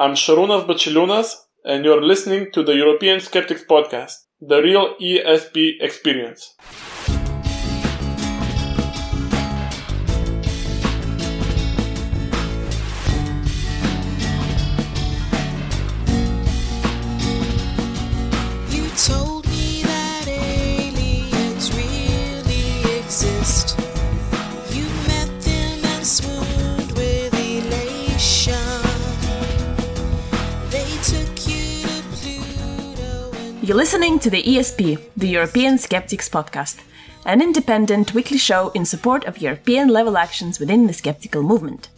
I'm Sharunas Bachiliunas, and you're listening to the European Skeptics Podcast, the real ESP experience. You're listening to the ESP, the European Skeptics Podcast, an independent weekly show in support of European level actions within the skeptical movement.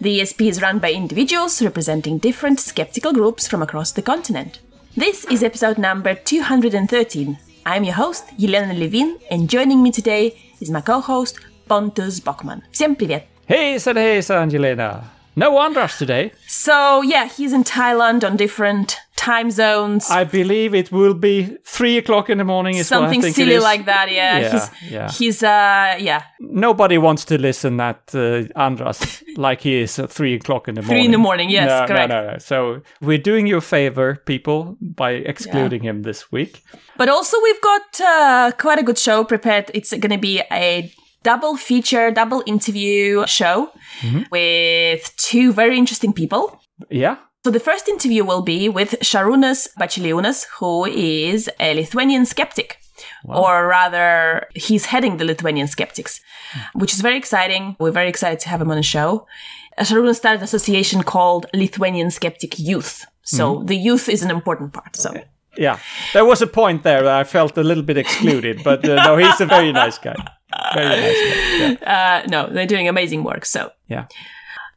The ESP is run by individuals representing different skeptical groups from across the continent. This is episode number 213. I'm your host, Jelena Levin, and joining me today is my co host, Pontus Böckman. Всем привет! Hejsan, hejsan, Jelena! No Andras today. So, yeah, he's in Thailand on different time zones. I believe it will be three o'clock in the morning. Is Something silly like that, yeah. Yeah, he's, yeah. he's, uh, yeah, Nobody wants to listen at uh, Andras like he is at three o'clock in the morning. Three in the morning, yes, no, correct. No, no, no. So we're doing you a favor, people, by excluding him this week. But also, we've got uh, quite a good show prepared. It's going to be a double feature, double interview show mm-hmm. with two very interesting people. Yeah. So the first interview will be with Sharunas Bachiliunas, who is a Lithuanian skeptic. Or rather, he's heading the Lithuanian skeptics, hmm. which is very exciting. We're very excited to have him on the show. Sharunas started an association called Lithuanian Skeptic Youth. So hmm. the youth is an important part. So Yeah. There was a point there that I felt a little bit excluded, but uh, no, he's a very nice guy. Very nice. Yeah. uh, no, they're doing amazing work. So yeah.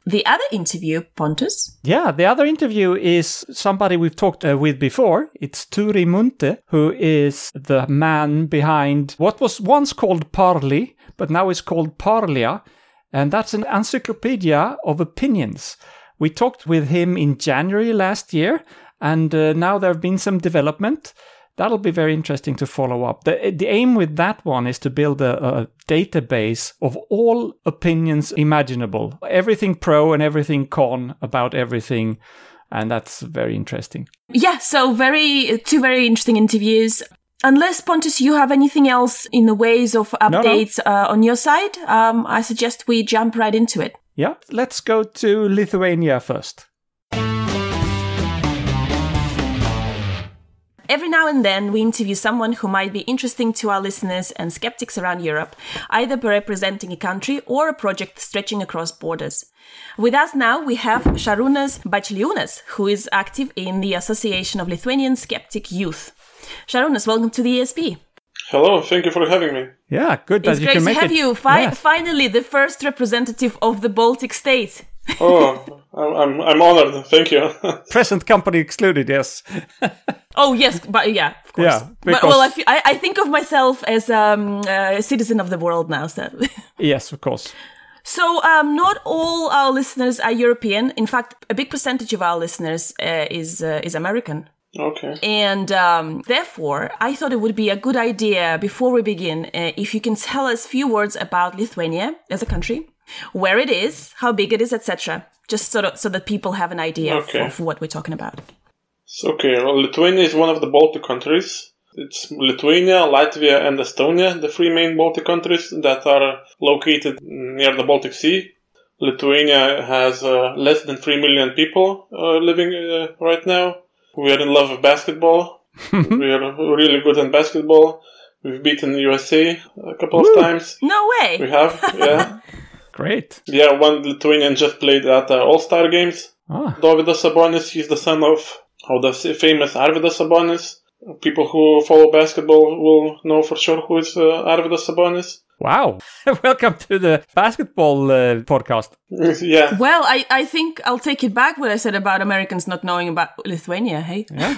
The other interview, Pontus. Yeah, the other interview is somebody we've talked uh, with before. It's Turi Munthe, who is the man behind what was once called Parli, but now is called Parlia, and that's an encyclopedia of opinions. We talked with him in January last year, and uh, now there have been some development. That'll be very interesting to follow up. The, the aim with that one is to build a, a database of all opinions imaginable, everything pro and everything con about everything. And that's very interesting. Yeah, so very two very interesting interviews. Unless Pontus, you have anything else in the ways of no. updates Uh, on your side, um, I suggest we jump right into it. Yeah, let's go to Lithuania first. Every now and then, we interview someone who might be interesting to our listeners and skeptics around Europe, either by representing a country or a project stretching across borders. With us now, we have Sharunas Bachiliunas, who is active in the Association of Lithuanian Skeptic Youth. Sharunas, welcome to the ESP. Hello, thank you for having me. Yeah, good It's that you great can to make have it. you. Fi- Yes. Finally, the first representative of the Baltic states. Oh, I'm, I'm, I'm honored. Thank you. Present company excluded, yes. Oh yes, but yeah, of course. Yeah, but, well, I, fe- I, I think of myself as um, a citizen of the world now. So, yes, of course. so um, not all our listeners are European. In fact, a big percentage of our listeners uh, is uh, is American. okay. And um, therefore, I thought it would be a good idea before we begin uh, if you can tell us a few words about Lithuania as a country, where it is, how big it is, etc. Just sort of so that people have an idea of- Okay. of, what we're talking about. So, okay, well, Lithuania is one of the Baltic countries. It's Lithuania, Latvia, and Estonia, the three main Baltic countries that are located near the Baltic Sea. Lithuania has uh, less than 3 million people uh, living uh, right now. We are in love with basketball. we are really good in basketball. We've beaten the USA a couple of times. No way. We have, yeah. Great. Yeah, one Lithuanian just played at uh, All Star Games. Ah, Dovydas Sabonis, he's the son of, of the famous Arvidas Sabonis. People who follow basketball will know for sure who is uh, Arvidas Sabonis. wow. Welcome to the basketball uh, podcast. yeah, Well, I, I think I'll take it back what I said about Americans not knowing about Lithuania, hey? Yeah,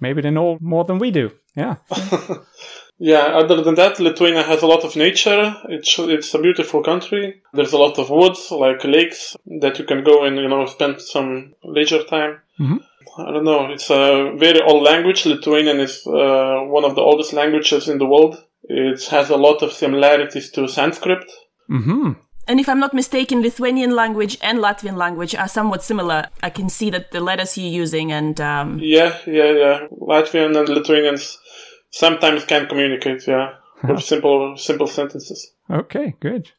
maybe they know more than we do. Yeah. yeah. Other than that, Lithuania has a lot of nature. It's it's a beautiful country. There's a lot of woods, like lakes, that you can go and you know spend some leisure time. Mhm. I don't know. It's a very old language. Lithuanian is uh, one of the oldest languages in the world. It has a lot of similarities to Sanskrit. hmm And if I'm not mistaken, Lithuanian language and Latvian language are somewhat similar. I can see that the letters you're using and um, Yeah, yeah, yeah. Latvian and Lithuanians sometimes can communicate, yeah, with simple simple sentences. Okay, good.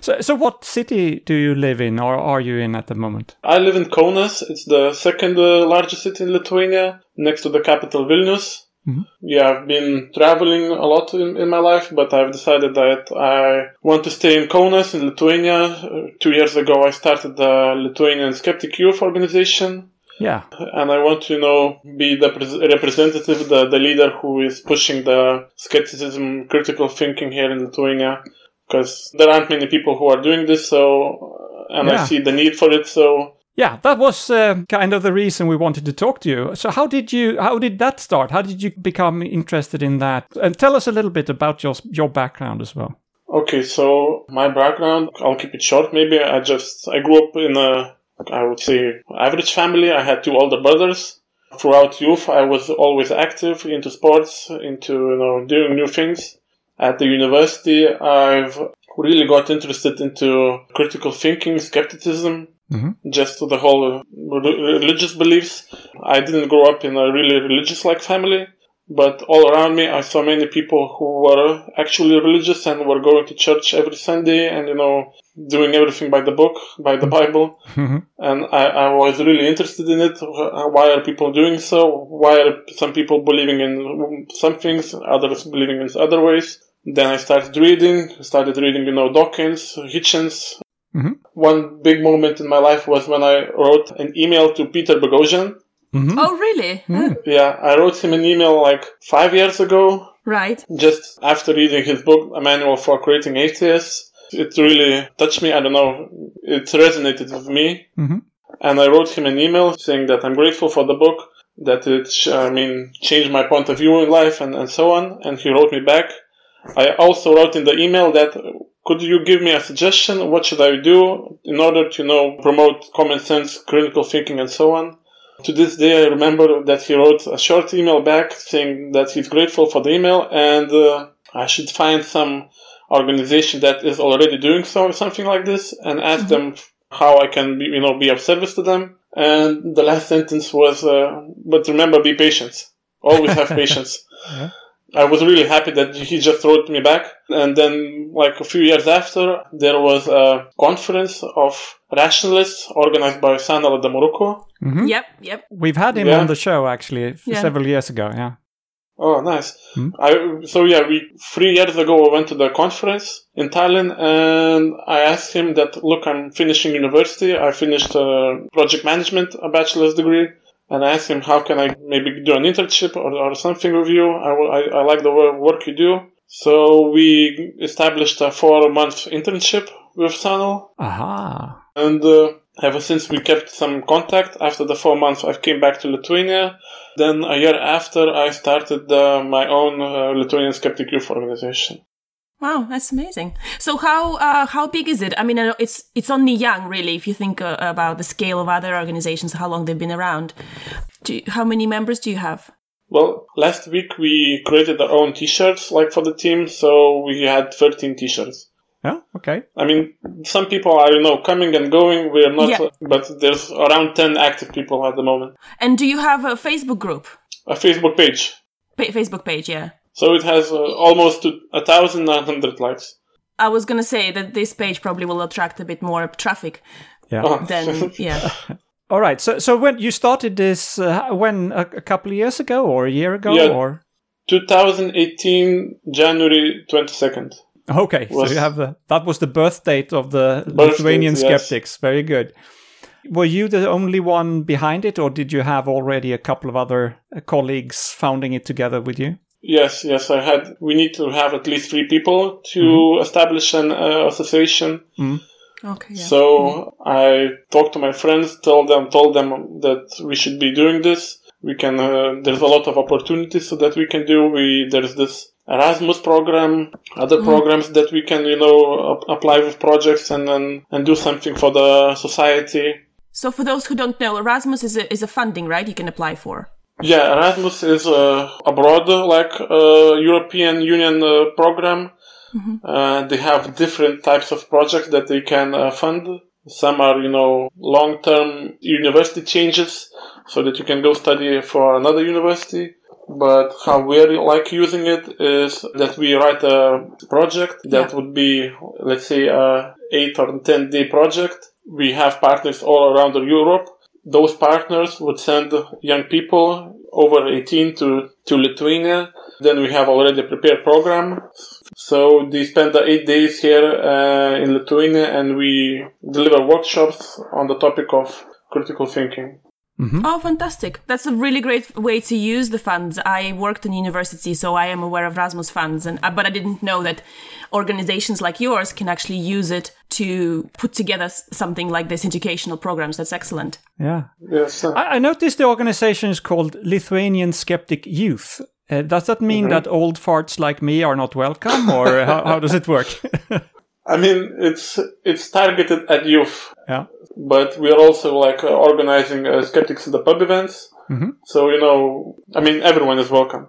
So, so what city do you live in, or are you in at the moment? I live in Kaunas. It's the second uh, largest city in Lithuania, next to the capital Vilnius. Yeah, I've been traveling a lot in, in my life, but I've decided that I want to stay in Kaunas in Lithuania. Uh, two years ago, I started the Lithuanian Skeptic Youth Organization, Yeah. and I want to, you know, be the pres- representative, the, the leader who is pushing the skepticism, critical thinking here in Lithuania, because there aren't many people who are doing this, so, uh, and Yeah. I see the need for it, so Yeah, that was uh, kind of the reason we wanted to talk to you. So, how did you? How did that start? How did you become interested in that? And tell us a little bit about your your background as well. Okay, so my background, I'll keep it short maybe. I just, I grew up in a, I would say, average family. I had two older brothers. Throughout youth, I was always active into sports, into, you know, doing new things. At the university, I've really got interested into critical thinking, skepticism, mm-hmm. just to the whole religious beliefs. I didn't grow up in a really religious-like family. But all around me, I saw many people who were actually religious and were going to church every Sunday and, you know, doing everything by the book, by the Bible. Mm-hmm. And I, I was really interested in it. Why are people doing so? Why are some people believing in some things, others believing in other ways? Then I started reading, started reading, you know, Dawkins, Hitchens. Mm-hmm. One big moment in my life was when I wrote an email to Peter Boghossian. Mm-hmm. oh, really? Oh, Yeah, I wrote him an email like five years ago, right. just after reading his book, A Manual for Creating Atheists. It really touched me. I don't know. It resonated with me. Mm-hmm. And I wrote him an email saying that I'm grateful for the book, that it, sh- I mean, changed my point of view in life and, and so on. And he wrote me back. I also wrote in the email that could you give me a suggestion? What should I do in order to, you know, promote common sense, critical thinking and so on? To this day, I remember that he wrote a short email back saying that he's grateful for the email and uh, I should find some organization that is already doing so, something like this, and ask them how I can, be, you know, be of service to them. And the last sentence was, uh, "But remember, be patient. Always have patience." I was really happy that he just wrote me back. And then, like a few years after, there was a conference of rationalists organized by Sanal Edamaruku. Yep, yep. We've had him Yeah. on the show actually Yeah. several years ago. Yeah. Oh, nice. I, so yeah, we, three years ago, I went to the conference in Thailand and I asked him that, look, I'm finishing university. I finished uh, project management, a bachelor's degree. And I asked him, how can I maybe do an internship or, or something with you? I, I, I like the work you do. So we established a four month internship with Sanal. Aha. And uh, ever since we kept some contact. After the four months, I came back to Lithuania. Then a year after, I started uh, my own uh, Lithuanian Skeptic Youth organization. Wow, that's amazing. So how uh, how big is it? I mean, it's it's only young, really. If you think uh, about the scale of other organizations, how long they've been around. Do you, how many members do you have? Well, last week we created our own T-shirts, like for the team. So we had 13 T-shirts. Yeah. Okay. I mean, some people are, you know, coming and going. We're not, Yeah. but there's around 10 active people at the moment. And do you have a Facebook group, A Facebook page. pa- Facebook page? Yeah. So it has uh, almost to a thousand nine hundred likes. I was gonna say that this page probably will attract a bit more traffic Yeah. than yeah. All right. So, so when you started this, uh, when a, a couple of years ago or a year ago, Yeah. or 2018 January 22nd. okay, Was- so you have the that was the birth date of the Lithuanian date, yes. skeptics. Very good. Were you the only one behind it, or did you have already a couple of other uh, colleagues founding it together with you? Yes, yes, I had. We need to have at least three people to establish an uh, association. Okay. Yeah. So I talked to my friends, told them, told them that we should be doing this. We can. Uh, there's a lot of opportunities so that we can do. We there's this Erasmus program, other programs that we can, you know, ap- apply with projects and and, and do something for the society. So for those who don't know, Erasmus is a is a funding, right? You can apply for. Yeah, Erasmus is uh, a broad, like uh, European Union uh, program Uh, they have different types of projects that they can uh, fund. Some are, you know, long-term university changes so that you can go study for another university. But how we like using it is that we write a project that would be, let's say, a eight or ten day project. We have partners all around Europe. Those partners would send young people over 18 to, to Lithuania. Then we have already prepared program. So they spend the eight days here uh, in Lithuania and we deliver workshops on the topic of critical thinking. Oh, fantastic. That's a really great way to use the funds. I worked in university, so I am aware of Erasmus funds, and uh, but I didn't know that organizations like yours can actually use it to put together something like this educational programs. That's excellent. Yeah. Yes. uh, I, I noticed the organization is called Lithuanian Skeptic Youth. Uh, does that mean that old farts like me are not welcome, or how, how does it work? I mean, it's it's targeted at youth, yeah. But we are also like uh, organizing uh, skeptics in the pub events. So you know, I mean, everyone is welcome.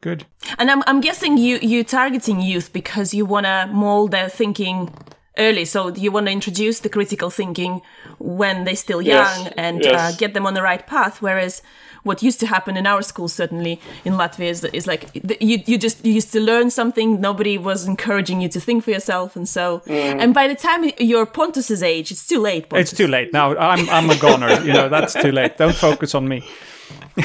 Good. And I'm, I'm guessing you you targeting youth because you want to mold their thinking early. So you want to introduce the critical thinking when they're still young Yes, and yes. uh, get them on the right path. Whereas what used to happen in our school, certainly in Latvia, is, is like you you just you used to learn something. Nobody was encouraging you to think for yourself, and so Mm. and by the time you're Pontus's age, it's too late. Pontus. It's too late now. I'm I'm a goner. you know that's too late. Don't focus on me.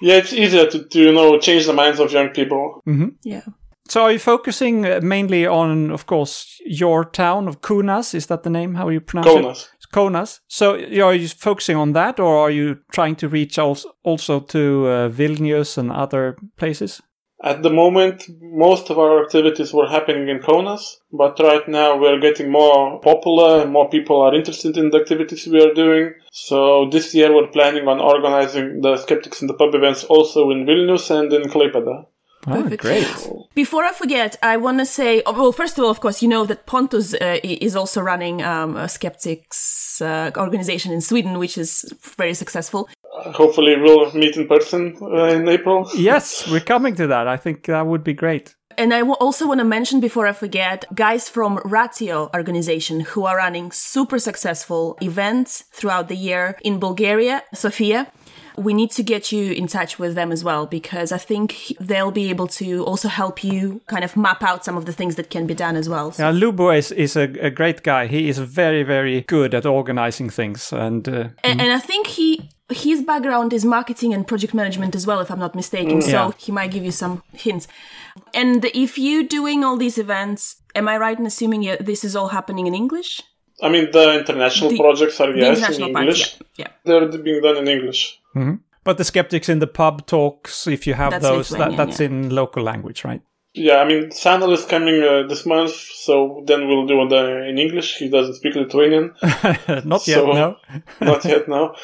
Yeah, it's easier to, to you know change the minds of young people. Mm-hmm. Yeah. So are you focusing uh, mainly on, of course, your town of Kunas? Is that the name? How you pronounce Kaunas. it? Kaunas. So are you focusing on that, or are you trying to reach also, to uh, Vilnius and other places? At the moment, most of our activities were happening in Kaunas, but right now we're getting more popular and more people are interested in the activities we are doing. So this year we're planning on organizing the Skeptics in the Pub events also in Vilnius and in Klaipeda. Oh, Perfect. great. Before I forget, I want to say, oh, well, first of all, of course, you know that Pontus uh, is also running um, a skeptics uh, organization in Sweden, which is very successful. Hopefully we'll meet in person uh, in April. Yes, we're coming to that. I think that would be great. And I w- also want to mention before I forget, guys from Ratio organization who are running super successful events throughout the year in Bulgaria, Sofia. We need to get you in touch with them as well because I think they'll be able to also help you kind of map out some of the things that can be done as well. Yeah, Lubo is, is a, a great guy. He is very, very good at organizing things. And uh, And, and I think he his background is marketing and project management as well, if I'm not mistaken. So he might give you some hints. And if you're doing all these events, am I right in assuming you, this is all happening in English? I mean, the international The- projects are yes international in part, English. yeah, yeah. They're being done in English. But the skeptics in the pub talks, if you have That's those, that, that's yeah. in local language, right? Yeah, I mean, Sanal is coming uh, this month, so then we'll do it uh, in English. He doesn't speak Lithuanian. Not yet, no. Not yet, no.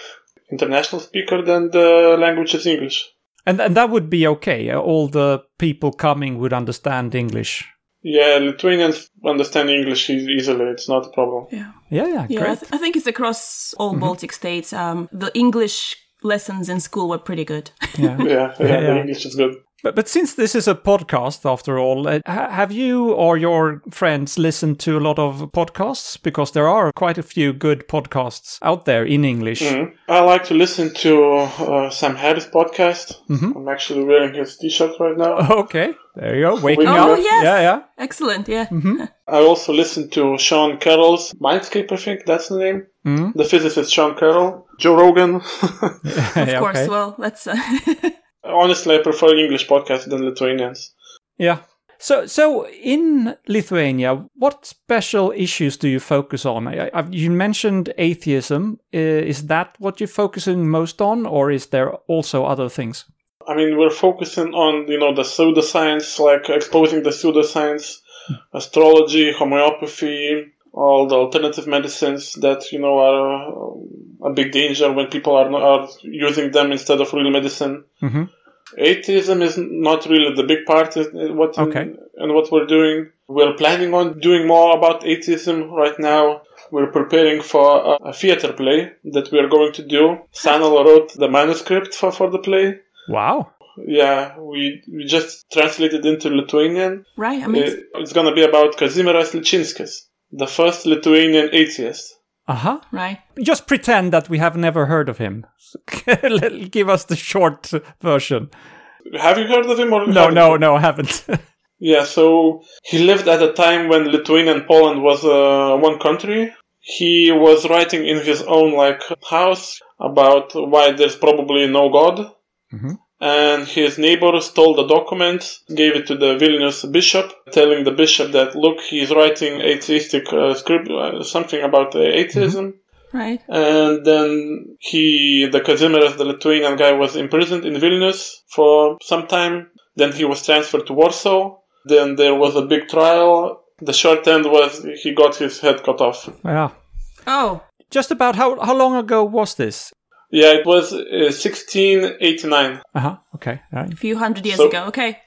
International speaker, then the language is English. And and that would be okay. All the people coming would understand English. Yeah, Lithuanians understand English easily. It's not a problem. Yeah, Yeah, yeah, yeah. I, th- I think it's across all Baltic states. Um, the English lessons in school were pretty good. Yeah. Yeah, yeah, the yeah. English is good. But, but since this is a podcast, after all, uh, have you or your friends listened to a lot of podcasts? Because there are quite a few good podcasts out there in English. Mhm. I like to listen to uh, Sam Harris podcast. I'm actually wearing his T-shirt right now. Okay, there you go. Waking Oh, up. Oh, yes. Yeah, yeah. Excellent. Yeah. I also listen to Sean Carroll's Mindscape. I think that's the name. The physicist Sean Carroll, Joe Rogan. Of course. okay. Well, that's. Uh, Honestly, I prefer English podcasts than Lithuanians. Yeah. So, so in Lithuania, what special issues do you focus on? I, I, you mentioned atheism. Is that what you're focusing most on, or is there also other things? I mean, we're focusing on you know the pseudoscience, like exposing the pseudoscience, hmm. astrology, homeopathy, all the alternative medicines that you know are uh, a big danger when people are are using them instead of real medicine. Mhm. Atheism is not really the big part in what Okay. and what we're doing. We're planning on doing more about atheism right now. We're preparing for a, a theater play that we are going to do. Sanal wrote the manuscript for, for the play. Wow. yeah, we, we just translated into Lithuanian. Right, amazing. Uh, It's gonna be about Kazimieras Ličinskis, the first Lithuanian atheist. Uh huh. right. Just pretend that we have never heard of him. Give us the short version. Have you heard of him or No, haven't no, you? no, I haven't. Yeah, so he lived at a time when Lithuania and Poland was uh, one country. He was writing in his own like house about why there's probably no God. Mhm. And his neighbor stole the document, gave it to the Vilnius bishop, telling the bishop that look, he's writing atheistic uh, script, uh, something about uh, atheism. Right. And then he, the Kazimieras, the Lithuanian guy, was imprisoned in Vilnius for some time. Then he was transferred to Warsaw. Then there was a big trial. The short end was he got his head cut off. yeah. Oh, Just about how how long ago was this? Yeah, it was uh, 1689. Uh huh. Okay. Right. a few hundred years So- ago. Okay.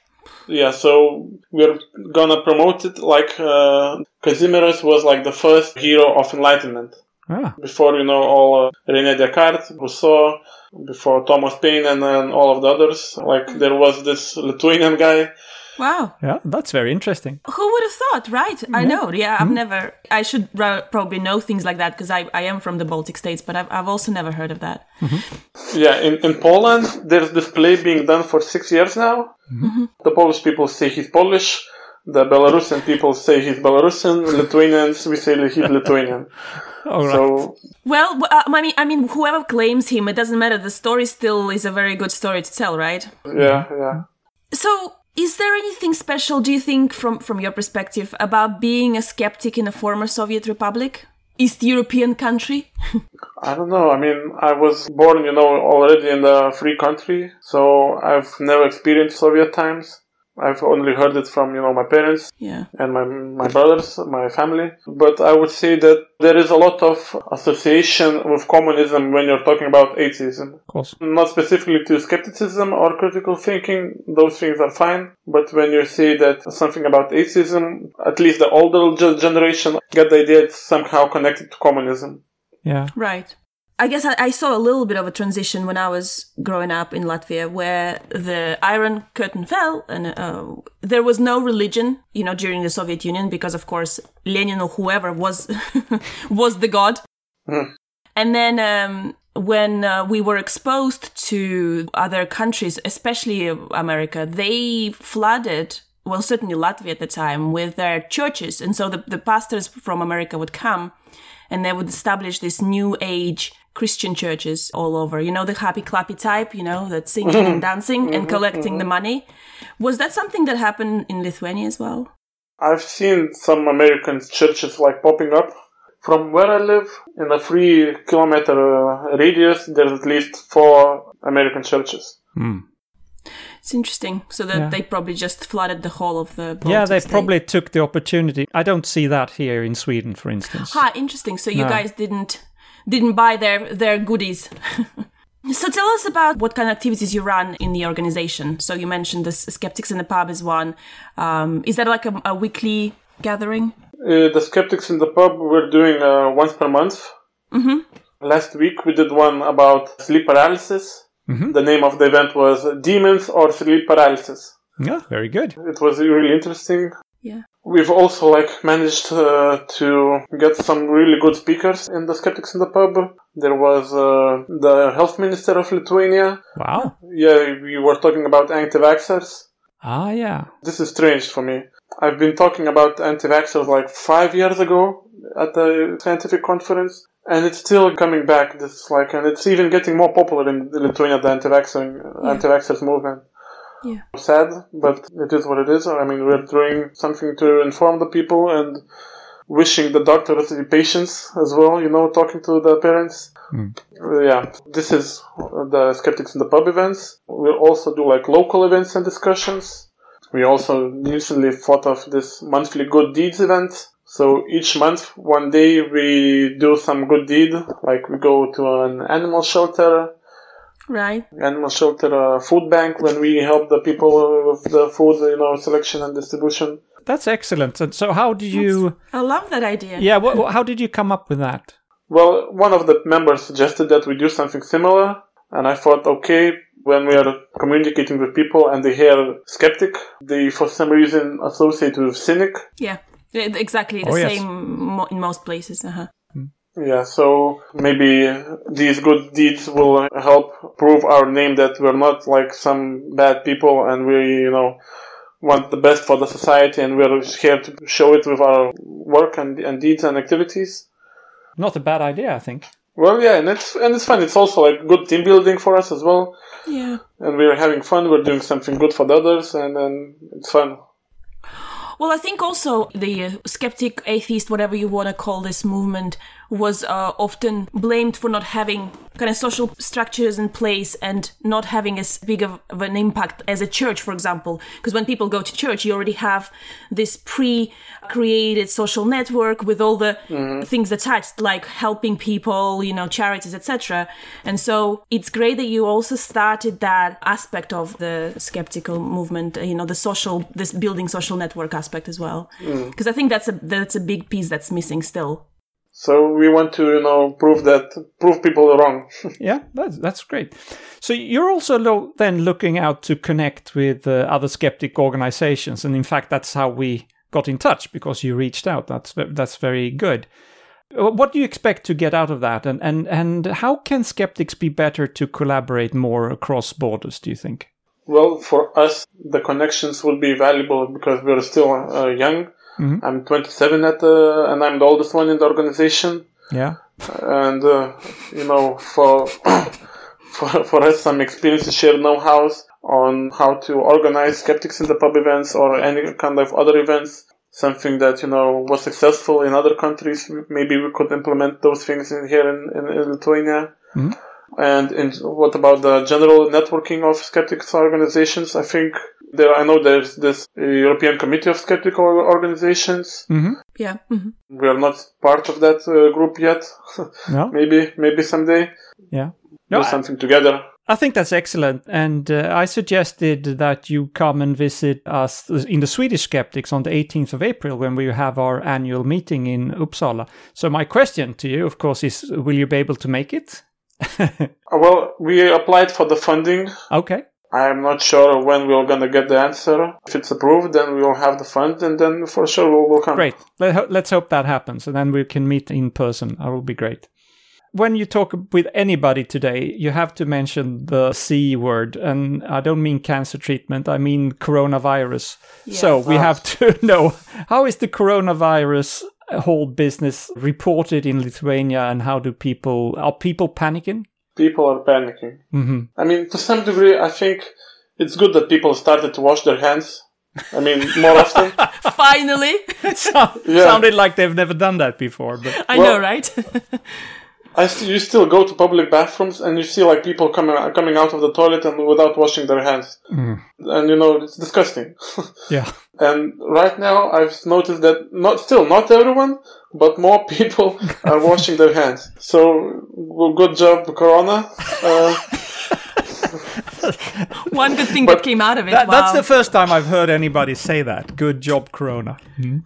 Yeah, so we're gonna promote it like uh, Kazimieras was like the first hero of enlightenment. Ah. Before, you know, all uh, René Descartes, Rousseau, before Thomas Paine and then all of the others. Like there was this Lithuanian guy Wow. Yeah, that's very interesting. Who would have thought, right? I know. Yeah, I've mm-hmm. never. I should probably know things like that because I, I am from the Baltic states, but I've, I've also never heard of that. Mm-hmm. Yeah, in, in Poland, there's this play being done for six years now. Mm-hmm. The Polish people say he's Polish. The Belarusian people say he's Belarusian. Lithuanians, we say he's Lithuanian. All right. So, Well, uh, I mean, I mean, whoever claims him, it doesn't matter. The story still is a very good story to tell, right? yeah, yeah. So, is there anything special, do you think, from from your perspective, about being a skeptic in a former Soviet republic, East European country? I don't know. I mean, I was born, you know, already in a free country, so I've never experienced Soviet times. I've only heard it from, you know, my parents Yeah. and my my brothers, my family. But I would say that there is a lot of association with communism when you're talking about atheism. of course. Not specifically to skepticism or critical thinking, those things are fine. But when you say that something about atheism, at least the older generation get the idea it's somehow connected to communism. Yeah. Right. I guess I, I saw a little bit of a transition when I was growing up in Latvia, where the Iron Curtain fell, and uh, there was no religion, you know, during the Soviet Union, because of course Lenin or whoever was was the god. And then um, when uh, we were exposed to other countries, especially America, they flooded. Well, certainly Latvia at the time with their churches, and so the, the pastors from America would come and they would establish this new age Christian churches all over. You know, the happy clappy type, you know, that singing and mm-hmm. dancing and mm-hmm. collecting the mm-hmm. money. Was that something that happened in Lithuania as well? I've seen some American churches like popping up. From where I live, in a three kilometer uh, radius, there's at least four American churches. Hmm. It's interesting. So that Yeah. they probably just flooded the whole of the. Baltic yeah, they state. probably took the opportunity. I don't see that here in Sweden, for instance. Ha, interesting. So you No. guys didn't didn't buy their their goodies. so tell us about what kind of activities you run in the organization. So you mentioned the skeptics in the pub is one. Um, is that like a, a weekly gathering? Uh, the skeptics in the pub we're doing uh, once per month. Mm-hmm. Last week we did one about sleep paralysis. The name of the event was Demons or Sleep Paralysis. Yeah, very good. It was really interesting. Yeah. We've also like managed uh, to get some really good speakers in the skeptics in the pub. There was uh, the health minister of Lithuania. Wow. Yeah, we were talking about anti-vaxxers. Ah, yeah. This is strange for me. I've been talking about anti-vaxxers like five years ago at a scientific conference, and it's still coming back. This like, and it's even getting more popular in Lithuania. The anti-vaxxing, anti-vaxxers movement. Yeah. Sad, but it is what it is. I mean, we're doing something to inform the people and wishing the doctors the patience as well. You know, talking to the parents. Uh, yeah, this is the skeptics in the pub events. We'll also do like local events and discussions. We also recently thought of this monthly good deeds event. So each month, one day we do some good deed, like we go to an animal shelter, Right. animal shelter uh, food bank when we help the people with the food, in our selection and distribution. That's excellent. And so, how did you? I love that idea. Yeah. What, what- how did you come up with that? Well, one of the members suggested that we do something similar, and I thought, okay, when we are communicating with people and they hear skeptic, they for some reason associate with cynic. Yeah, exactly the Oh, yes. same mo- in most places. Uh-huh. Yeah, so maybe these good deeds will help prove our name that we're not like some bad people and we, you know, want the best for the society and we're here to show it with our work and, and deeds and activities. Not a bad idea, I think. Well, yeah, and it's and it's fun. It's also like good team building for us as well, Yeah. and we're having fun. We're doing something good for the others, and then it's fun. Well, I think also the uh, skeptic, atheist, whatever you want to call this movement, was uh, often blamed for not having kind of social structures in place and not having as big of, of an impact as a church, for example. Because when people go to church, you already have this pre-created social network with all the things attached, like helping people, you know, charities, etc. And so it's great that you also started that aspect of the skeptical movement, uh, you know, the social, this building social network aspect as well. Because I think that's a that's a big piece that's missing still. So we want to, you know, prove that prove people wrong. Yeah, that's that's great. So you're also lo- then looking out to connect with uh, other skeptic organizations, and in fact, that's how we got in touch because you reached out. That's that's very good. Uh, What do you expect to get out of that, and and and how can skeptics be better to collaborate more across borders? Do you think? well, for us, the connections will be valuable because we're still uh, young. Mm-hmm. I'm 27 at the, and I'm the oldest one in the organization. Yeah. and uh, you know for for for us some experience shared know-hows on how to organize skeptics in the pub events or any kind of other events. Something that you know was successful in other countries. Maybe we could implement those things in here in, in, in lithuania mm-hmm. And in, what about the general networking of skeptics organizations i think there i know there's this uh, european committee of skeptical organizations Yeah. hmm we are not part of that uh, group yet No. maybe maybe someday Yeah. do No, I- something together. I think that's excellent. And uh, I suggested that you come and visit us in the Swedish Skeptics on the 18th of April when we have our annual meeting in Uppsala. So, my question to you, of course, is will you be able to make it? Uh, Well, we applied for the funding. Okay. I'm not sure when we're gonna get the answer. If it's approved, then we will have the fund, and then for sure we'll, we'll come. Great. Let, ho- let's hope that happens and then we can meet in person. That will be great. When you talk with anybody today, you have to mention the C word. And I don't mean cancer treatment, I mean coronavirus. So we have to know how is the coronavirus whole business reported in Lithuania and how do people, are people panicking? People are panicking. hmm I mean, to some degree, I think it's good that people started to wash their hands. I mean, more often. Finally, Yeah. Sounded like they've never done that before, but I Well- know, right? I st- you still go to public bathrooms and you see like people coming coming out of the toilet and without washing their hands, and you know it's disgusting. yeah. And right now, I've noticed that not still not everyone, but more people are washing their hands. So well, good job, Corona. Uh, One good thing that came out of it. That, wow. That's the first time I've heard anybody say that. Good job, Corona.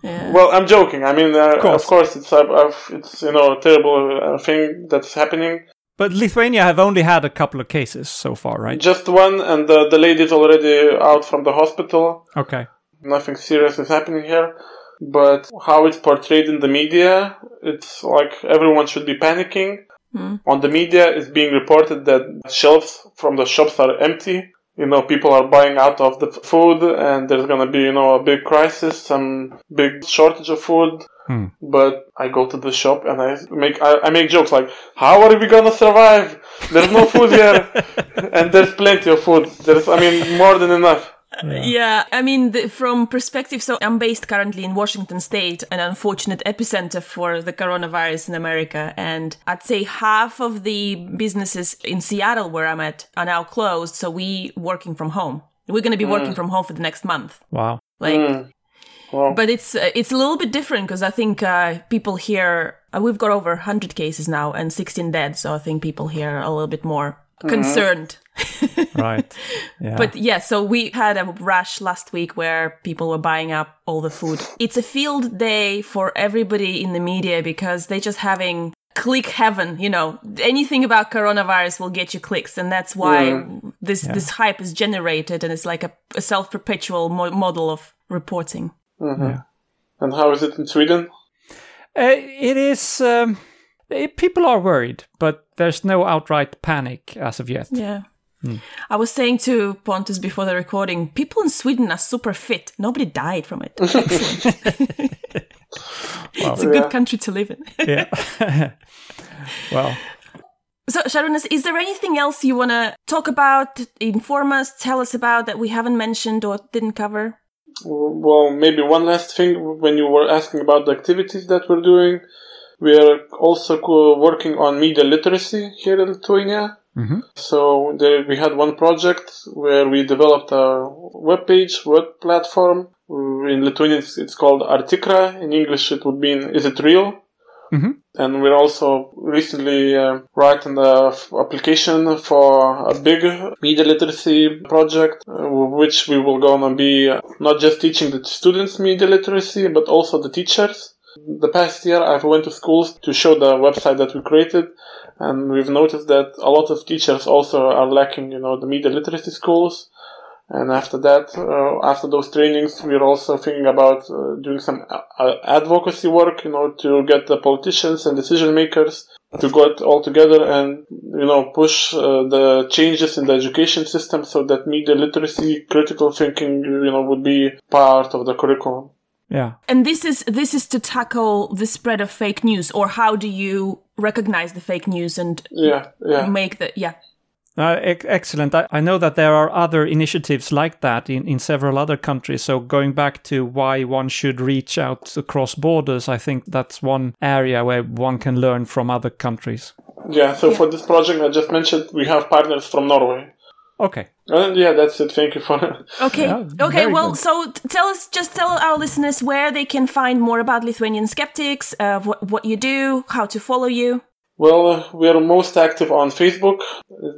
well, I'm joking. I mean, uh, of, course. course. it's uh, uh, it's you know a terrible uh, thing that's happening. But Lithuania have only had a couple of cases so far, right? Just one, and the the lady's already out from the hospital. Okay. Nothing serious is happening here. But how it's portrayed in the media, it's like everyone should be panicking. Hmm. On the media, it's being reported that shelves from the shops are empty. You know, people are buying out of the food, and there's gonna be, you know, a big crisis, some big shortage of food. Hmm. But I go to the shop and I make I, I make jokes like, "How are we gonna survive? There's no food here, and there's plenty of food. There's, I mean, more than enough." Yeah, I mean, the, from perspective, so I'm based currently in Washington State, an unfortunate epicenter for the coronavirus in America. And I'd say half of the businesses in Seattle, where I'm at, are now closed. So we working from home. We're going to be working from home for the next month. Wow. Like, Wow. but it's uh, it's a little bit different because I think uh, people here uh, we've got over 100 cases now and 16 dead. So I think people here are a little bit more concerned. Right. Yeah. But yeah, so we had a rush last week where people were buying up all the food. It's a field day for everybody in the media because they're just having click heaven, you know. Anything about coronavirus will get you clicks and that's why this this hype is generated and it's like a, a self-perpetual mo- model of reporting. And how is it in Sweden? Uh, it is. Um, eh, people are worried, but there's no outright panic as of yet. Yeah. Hmm. I was saying to Pontus before the recording, people in Sweden are super fit. Nobody died from it. Excellent. it's a good Yeah. country to live in. Yeah. well, So, Sharunas, is there anything else you want to talk about, inform us, tell us about that we haven't mentioned or didn't cover? Well, maybe one last thing when you were asking about the activities that we're doing, we are also co- working on media literacy here in Lithuania. So there, we had one project where we developed a web page, web platform. In Lithuanian, it's, it's called Artikra. In English, it would mean "Is it real?" And we're also recently uh, writing the f- application for a big media literacy project, uh, which we will gonna be uh, not just teaching the students media literacy, but also the teachers. The past year, I've went to schools to show the website that we created, and we've noticed that a lot of teachers also are lacking, you know, the media literacy schools. And after that, uh, after those trainings, we're also thinking about uh, doing some uh, advocacy work, you know, to get the politicians and decision makers to get all together and, you know, push uh, the changes in the education system so that media literacy, critical thinking, you know, would be part of the curriculum. Yeah. And this is this is to tackle the spread of fake news, or how do you recognize the fake news and Yeah, yeah. make the yeah Uh, ex- excellent. I, I know that there are other initiatives like that in, in several other countries. So, going back to why one should reach out across borders, I think that's one area where one can learn from other countries. Yeah, so for this project I just mentioned, we have partners from Norway. Okay. And yeah, that's it. Thank you for Okay. Yeah, okay. Well, good. so tell us, just tell our listeners where they can find more about Lithuanian skeptics, uh, what what you do, how to follow you. Well, uh, we are most active on Facebook.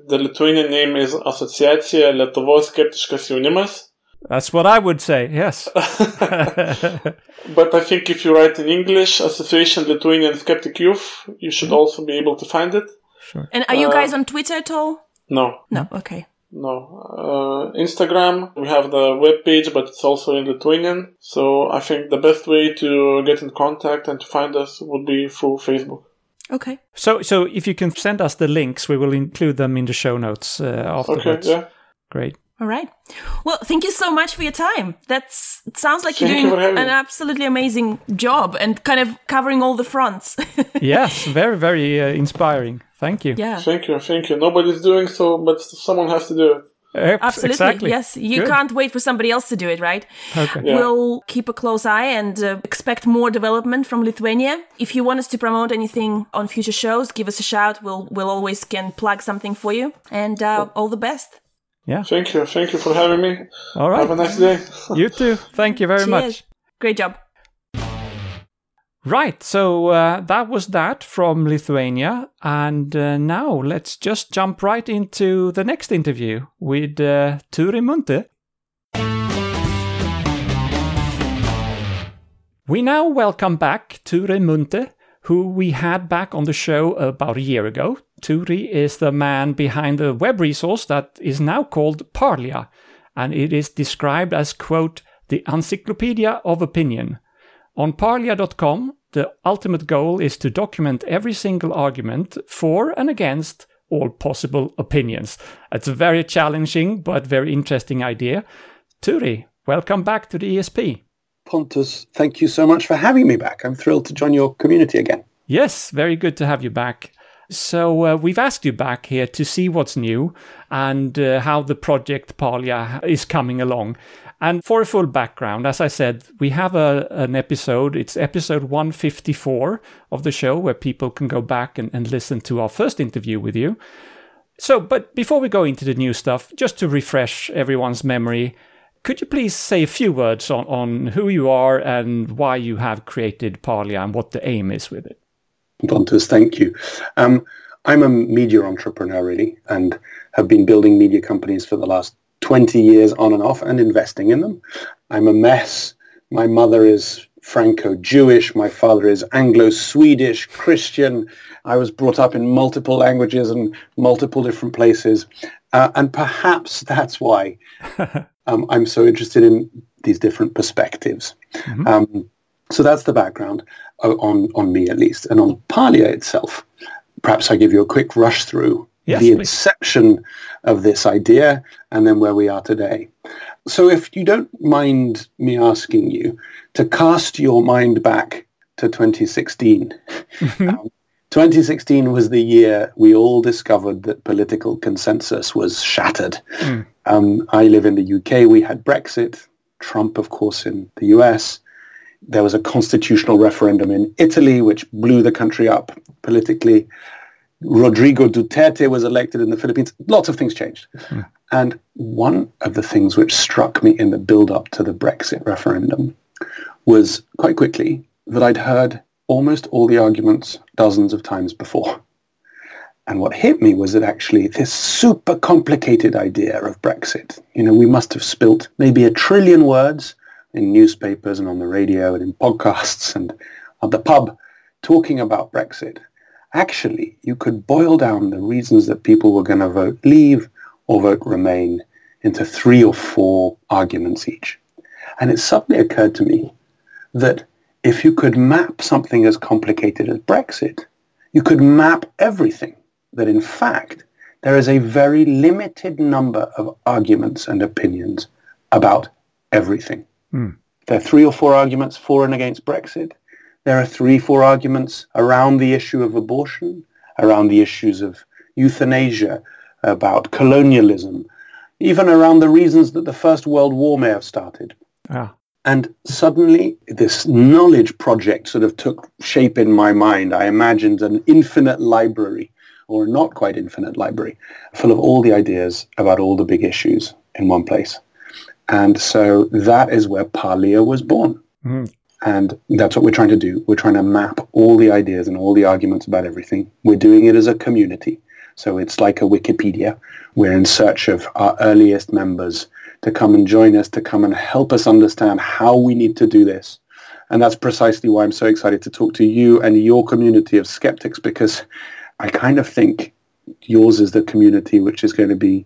The Lithuanian name is Asociacija Lietuvos skeptiškas jaunimas. That's what I would say, yes. But I think if you write in English, Association Lithuanian Skeptic Youth, you should also be able to find it. Sure. And are you guys on Twitter at all? No, No. Okay. No. Uh, Instagram, we have the web page, but it's also in Lithuanian. So I think the best way to get in contact and to find us would be through Facebook. Okay. so, so if you can send us the links, we will include them in the show notes uh, Okay, yeah. Great. All right. Well, thank you so much for your time. That's it sounds like you're Thank you doing an absolutely amazing job and kind of covering all the fronts. yes, very, very uh, inspiring. Thank you. yeah. Thank you, thank you. Nobody's doing so, but someone has to do it. Absolutely. Exactly. Yes. You Good. can't wait for somebody else to do it, right? Okay. Yeah. We'll keep a close eye and uh, expect more development from Lithuania. If you want us to promote anything on future shows, give us a shout. We'll we'll always can plug something for you. And uh, all the best. Yeah. Thank you, thank you for having me. All right. Have a nice day. You too. Thank you very Cheers. much. Great job. Right, so uh, that was that from Lithuania. And uh, now let's just jump right into the next interview with uh, Turi Munthe. We now welcome back Turi Munthe, who we had back on the show about a year ago. Turi is the man behind the web resource that is now called Parlia, and it is described as, quote, the encyclopedia of opinion. On parlia.com, the ultimate goal is to document every single argument for and against all possible opinions. It's a very challenging but very interesting idea. Turi, welcome back to the ESP. Pontus, thank you so much for having me back. I'm thrilled to join your community again. Yes, very good to have you back. So, uh, we've asked you back here to see what's new and uh, how the project Parlia is coming along. And for a full background, as I said, we have a, an episode, it's episode 154 of the show where people can go back and, and listen to our first interview with you. So, but before we go into the new stuff, just to refresh everyone's memory, could you please say a few words on, on who you are and why you have created Parlia and what the aim is with it? Pontus, thank you. Um, I'm a media entrepreneur, really, and have been building media companies for the last 20 years on and off and investing in them. I'm a mess. My mother is Franco-Jewish. My father is Anglo-Swedish, Christian. I was brought up in multiple languages and multiple different places. Uh, and perhaps that's why um, I'm so interested in these different perspectives. Um, so that's the background uh, on, on me, at least. And on Parlia itself, perhaps I give you a quick rush through Yes, the please. inception of this idea and then where we are today. So if you don't mind me asking you to cast your mind back to 2016, um, 2016 was the year we all discovered that political consensus was shattered. Um, I live in the UK. We had Brexit, Trump, of course, in the US. There was a constitutional referendum in Italy, which blew the country up politically. Rodrigo Duterte was elected in the Philippines. Lots of things changed. And one of the things which struck me in the build-up to the Brexit referendum was quite quickly that I'd heard almost all the arguments dozens of times before. And what hit me was that actually this super complicated idea of Brexit, you know, we must have spilt maybe a trillion words in newspapers and on the radio and in podcasts and at the pub talking about Brexit. Actually, you could boil down the reasons that people were going to vote leave or vote remain into three or four arguments each. And it suddenly occurred to me that if you could map something as complicated as Brexit, you could map everything. That in fact, there is a very limited number of arguments and opinions about everything. Hmm. There are three or four arguments for and against Brexit. There are three, four arguments around the issue of abortion, around the issues of euthanasia, about colonialism, even around the reasons that the First World War may have started. Ah. And suddenly this knowledge project sort of took shape in my mind. I imagined an infinite library, or not quite infinite library, full of all the ideas about all the big issues in one place. And so that is where Parlia was born. And that's what we're trying to do. We're trying to map all the ideas and all the arguments about everything. We're doing it as a community. So it's like a Wikipedia. We're in search of our earliest members to come and join us, to come and help us understand how we need to do this. And that's precisely why I'm so excited to talk to you and your community of skeptics, because I kind of think yours is the community which is going to be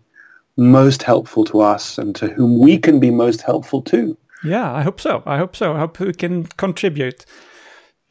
most helpful to us and to whom we can be most helpful too. Yeah, I hope so. I hope so. I hope we can contribute.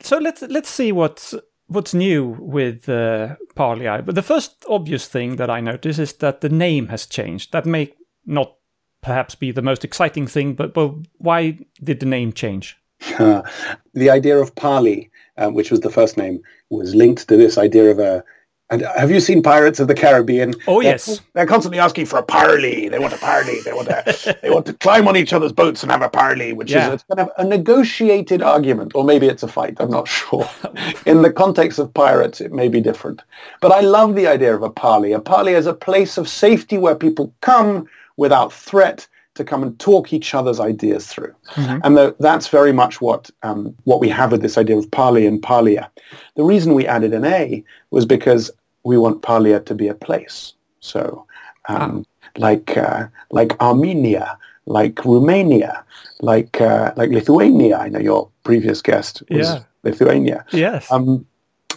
So let's let's see what's what's new with uh, Parlia. But the first obvious thing that I notice is that the name has changed. That may not perhaps be the most exciting thing, but but why did the name change? Uh, the idea of Parli, um, which was the first name, was linked to this idea of a. And uh, have you seen Pirates of the Caribbean? Oh, They're- yes. They're constantly asking for a parley. They want a parley. They want to. they want to climb on each other's boats and have a parley, which Yeah. is kind of a negotiated argument, or maybe it's a fight. I'm not sure. In the context of pirates, it may be different. But I love the idea of a parley. A parley is a place of safety where people come without threat to come and talk each other's ideas through. And tho- that's very much what um, what we have with this idea of parley and parlia. The reason we added an A was because we want parlia to be a place. So um, like uh, like Armenia, like Romania, like uh, like Lithuania. I know your previous guest was Yeah. Lithuania. Yes. Um,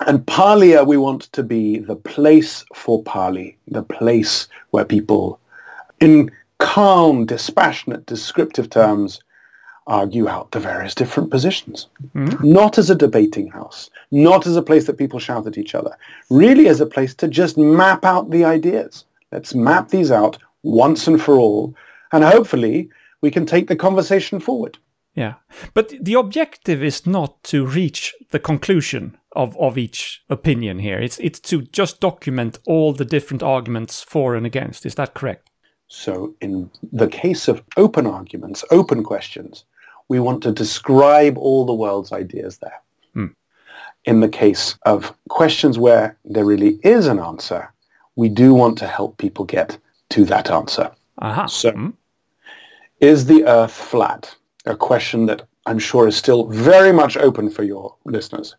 and Parlia, we want to be the place for Pali, the place where people, in calm, dispassionate, descriptive terms, argue out the various different positions. Hmm. Not as a debating house, not as a place that people shout at each other, really as a place to just map out the ideas. Let's map these out once and for all, and hopefully we can take the conversation forward. Yeah. But the objective is not to reach the conclusion of, of each opinion here. It's it's to just document all the different arguments for and against. Is that correct? So in the case of open arguments, open questions, we want to describe all the world's ideas there. In the case of questions where there really is an answer, we do want to help people get to that answer. Aha. So Mm. is the earth flat? A question that I'm sure is still very much open for your listeners.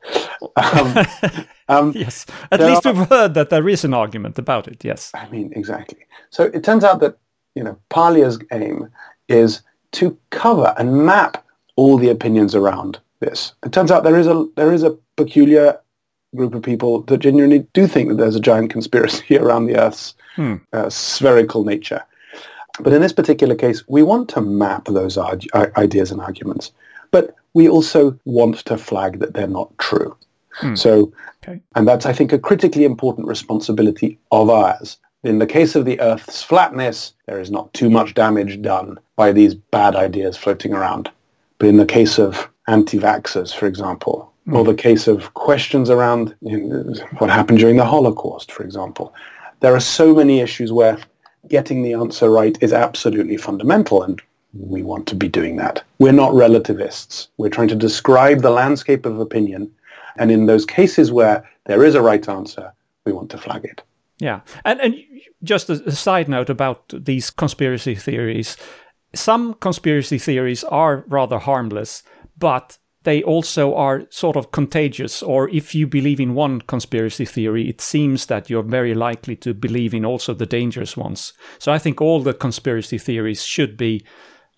Um, um, Yes. At least are- we've heard that there is an argument about it. Yes. I mean, exactly. So it turns out that, you know, Parlia's aim is to cover and map all the opinions around this. It turns out there is a there is a peculiar group of people that genuinely do think that there's a giant conspiracy around the Earth's uh, spherical nature. But in this particular case, we want to map those ideas and arguments, but we also want to flag that they're not true. So, Okay. and that's, I think, a critically important responsibility of ours. In the case of the Earth's flatness, there is not too much damage done by these bad ideas floating around. But in the case of anti-vaxxers, for example, hmm. or the case of questions around you know, what happened during the Holocaust, for example, there are so many issues where getting the answer right is absolutely fundamental, and we want to be doing that. We're not relativists. We're trying to describe the landscape of opinion, and in those cases where there is a right answer, we want to flag it. Yeah, and and just a, side note about these conspiracy theories. Some conspiracy theories are rather harmless, but they also are sort of contagious. Or if you believe in one conspiracy theory, it seems that you're very likely to believe in also the dangerous ones. So I think all the conspiracy theories should be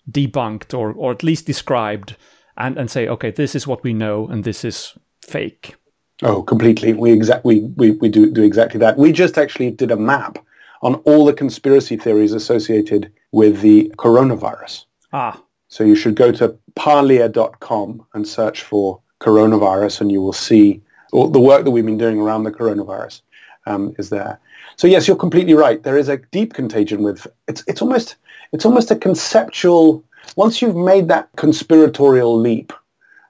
debunked or or at least described and and say, okay, this is what we know, and this is fake. Oh, completely. We exact we, we, we do do exactly that. We just actually did a map on all the conspiracy theories associated with the coronavirus. Ah, So you should go to parlia.com and search for coronavirus and you will see all the work that we've been doing around the coronavirus um, is there. So yes, you're completely right. There is a deep contagion with it's it's almost it's almost a conceptual once you've made that conspiratorial leap,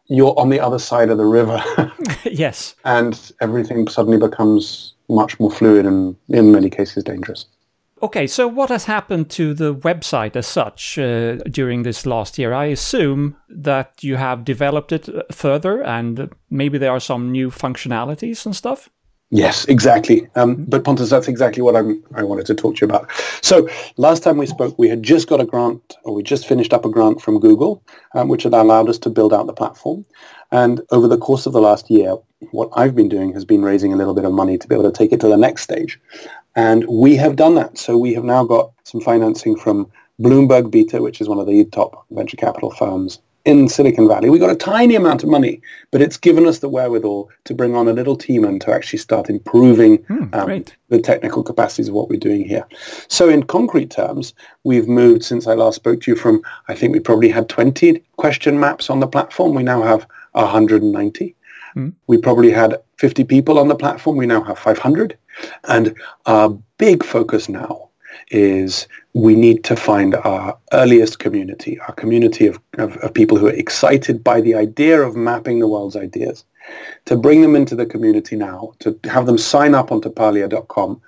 you're on the other side of the river yes. and everything suddenly becomes much more fluid and in many cases dangerous. Okay, so what has happened to the website as such uh, during this last year? I assume that you have developed it uh, further and maybe there are some new functionalities and stuff. Yes, exactly. Um, but Pontus, that's exactly what I'm, I wanted to talk to you about. So last time we spoke, we had just got a grant, or we just finished up a grant from Google, um, which had allowed us to build out the platform. And over the course of the last year, what I've been doing has been raising a little bit of money to be able to take it to the next stage. And we have done that. So we have now got some financing from Bloomberg Beta, which is one of the top venture capital firms in Silicon Valley. We got a tiny amount of money, but it's given us the wherewithal to bring on a little team and to actually start improving um, the technical capacities of what we're doing here. So in concrete terms, we've moved since I last spoke to you from, I think we probably had 20 question maps on the platform. We now have 190. Hmm. We probably had 50 people on the platform. We now have 500. And our big focus now is we need to find our earliest community, our community of, of, of people who are excited by the idea of mapping the world's ideas, to bring them into the community now, to have them sign up onto parlia.com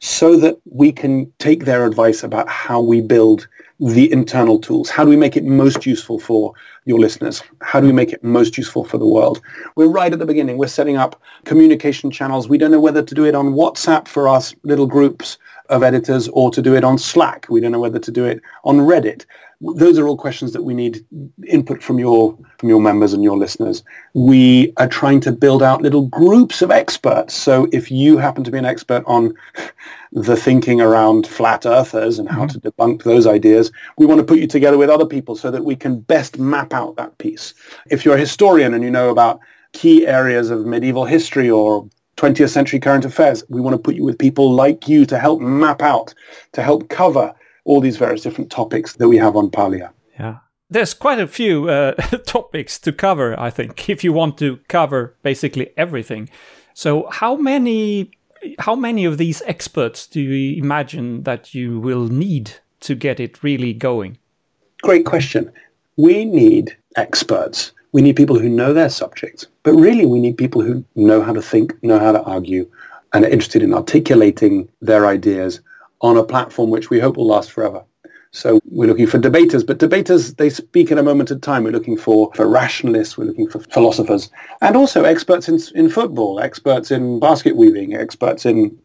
so that we can take their advice about how we build the internal tools. How do we make it most useful for your listeners? How do we make it most useful for the world? We're right at the beginning. We're setting up communication channels. We don't know whether to do it on WhatsApp for us little groups of editors or to do it on Slack. We don't know whether to do it on Reddit. Those are all questions that we need input from your from your members and your listeners. We are trying to build out little groups of experts. So if you happen to be an expert on the thinking around flat earthers and how mm-hmm. to debunk those ideas, we want to put you together with other people so that we can best map out that piece. If you're a historian and you know about key areas of medieval history or 20th century current affairs, we want to put you with people like you to help map out, to help cover all these various different topics that we have on Parlia. Yeah. There's quite a few uh, topics to cover, I think, if you want to cover basically everything. So how many how many of these experts do you imagine that you will need to get it really going? Great question. We need experts. We need people who know their subject. But really, we need people who know how to think, know how to argue, and are interested in articulating their ideas on a platform which we hope will last forever. So we're looking for debaters, but debaters, they speak in a moment in time. We're looking for, for rationalists, we're looking for philosophers, and also experts in, in football, experts in basket weaving, experts in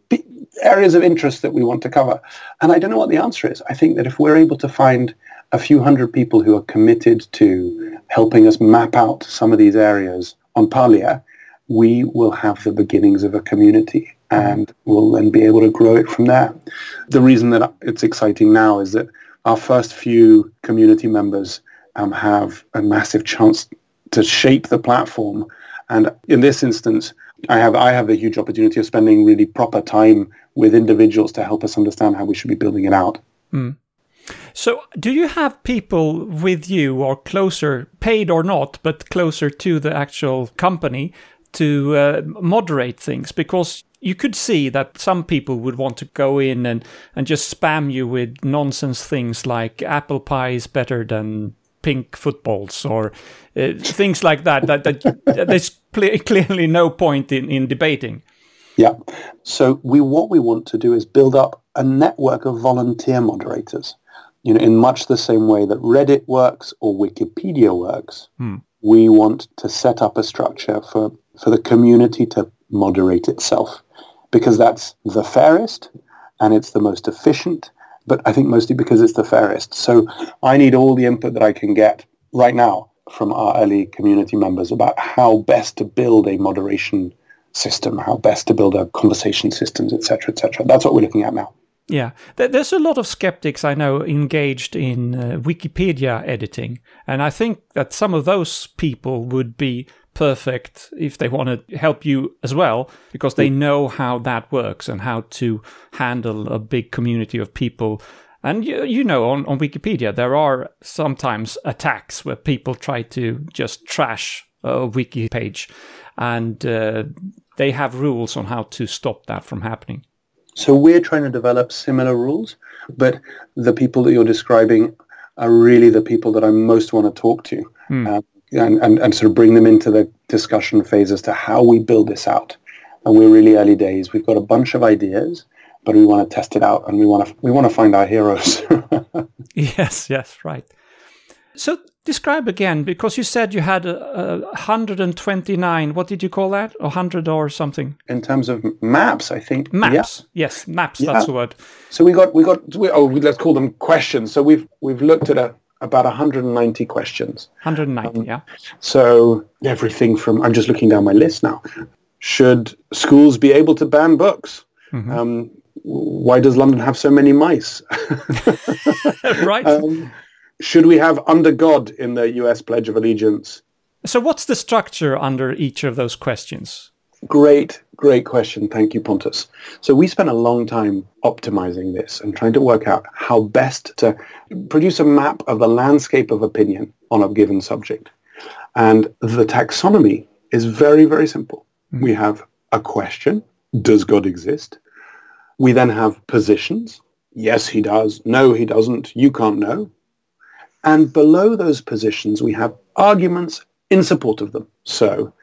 areas of interest that we want to cover. And I don't know what the answer is. I think that if we're able to find a few hundred people who are committed to helping us map out some of these areas on Parlia, we will have the beginnings of a community and we'll then be able to grow it from there. The reason that it's exciting now is that our first few community members um, have a massive chance to shape the platform. And in this instance, I have I have a huge opportunity of spending really proper time with individuals to help us understand how we should be building it out. So, do you have people with you or closer, paid or not, but closer to the actual company to uh, moderate things? Because you could see that some people would want to go in and, and just spam you with nonsense things like apple pie is better than pink footballs or uh, things like that. That, that there's cle clearly no point in, in debating. Yeah. So we what we want to do is build up a network of volunteer moderators. You know, in much the same way that Reddit works or Wikipedia works, we want to set up a structure for, for the community to moderate itself because that's the fairest and it's the most efficient, but I think mostly because it's the fairest. So I need all the input that I can get right now from our early community members about how best to build a moderation system, how best to build a conversation systems, etc., etc. That's what we're looking at now. Yeah, there's a lot of skeptics I know engaged in uh, Wikipedia editing, and I think that some of those people would be perfect if they want to help you as well, because they know how that works and how to handle a big community of people. And you, you know, on, on Wikipedia, there are sometimes attacks where people try to just trash a wiki page, and uh, they have rules on how to stop that from happening. So we're trying to develop similar rules, but the people that you're describing are really the people that I most want to talk to um, and, and, and sort of bring them into the discussion phase as to how we build this out. And we're really early days. We've got a bunch of ideas, but we want to test it out and we want to we want to find our heroes. Yes, yes, right. So describe again, because you said you had a, a 129. What did you call that? A hundred or something? In terms of maps, I think yeah. Maps. Yes, maps. That's the word. So we got we got we, oh let's call them questions. So we've we've looked at a, about 190 questions. 190. yeah. So everything from I'm just looking down my list now. Should schools be able to ban books? Um, why does London have so many mice? right. um, should we have under God in the U.S. Pledge of Allegiance? so what's the structure under each of those questions? Great, great question. Thank you, Pontus. So we spent a long time optimizing this and trying to work out how best to produce a map of the landscape of opinion on a given subject. And the taxonomy is very, very simple. Mm. We have a question, does God exist? We then have positions. Yes, he does. No, he doesn't. You can't know. And below those positions, we have arguments in support of them. So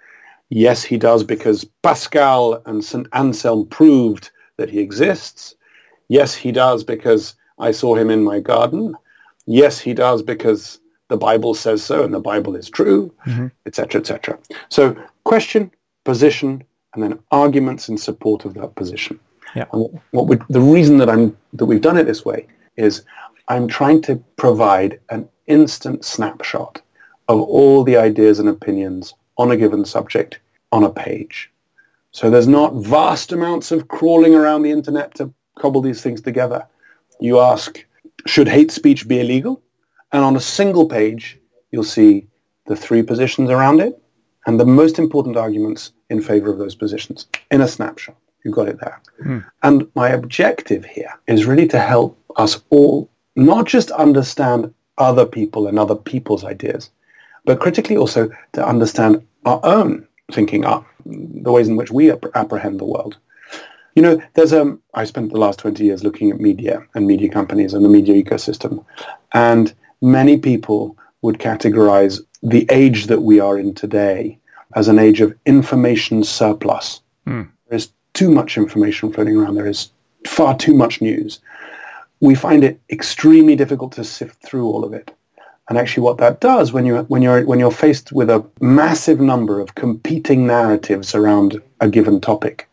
Yes, he does because Pascal and St. Anselm proved that he exists. Yes, he does because I saw him in my garden. Yes, he does because the Bible says so and the Bible is true, mm-hmm. etc., etc. So question, position, and then arguments in support of that position. Yeah. And what, what we, the reason that I'm that we've done it this way is I'm trying to provide an instant snapshot of all the ideas and opinions on a given subject on a page. So there's not vast amounts of crawling around the internet to cobble these things together. You ask, should hate speech be illegal? And on a single page, you'll see the three positions around it and the most important arguments in favor of those positions in a snapshot. You've got it there. Hmm. And my objective here is really to help us all not just understand other people and other people's ideas, but critically also to understand our own thinking, our, the ways in which we app- apprehend the world. You know, there's a. I spent the last 20 years looking at media and media companies and the media ecosystem, and many people would categorize the age that we are in today as an age of information surplus. Hmm. There is too much information floating around. There is far too much news. We find it extremely difficult to sift through all of it. And actually, what that does when you when you're when you're faced with a massive number of competing narratives around a given topic,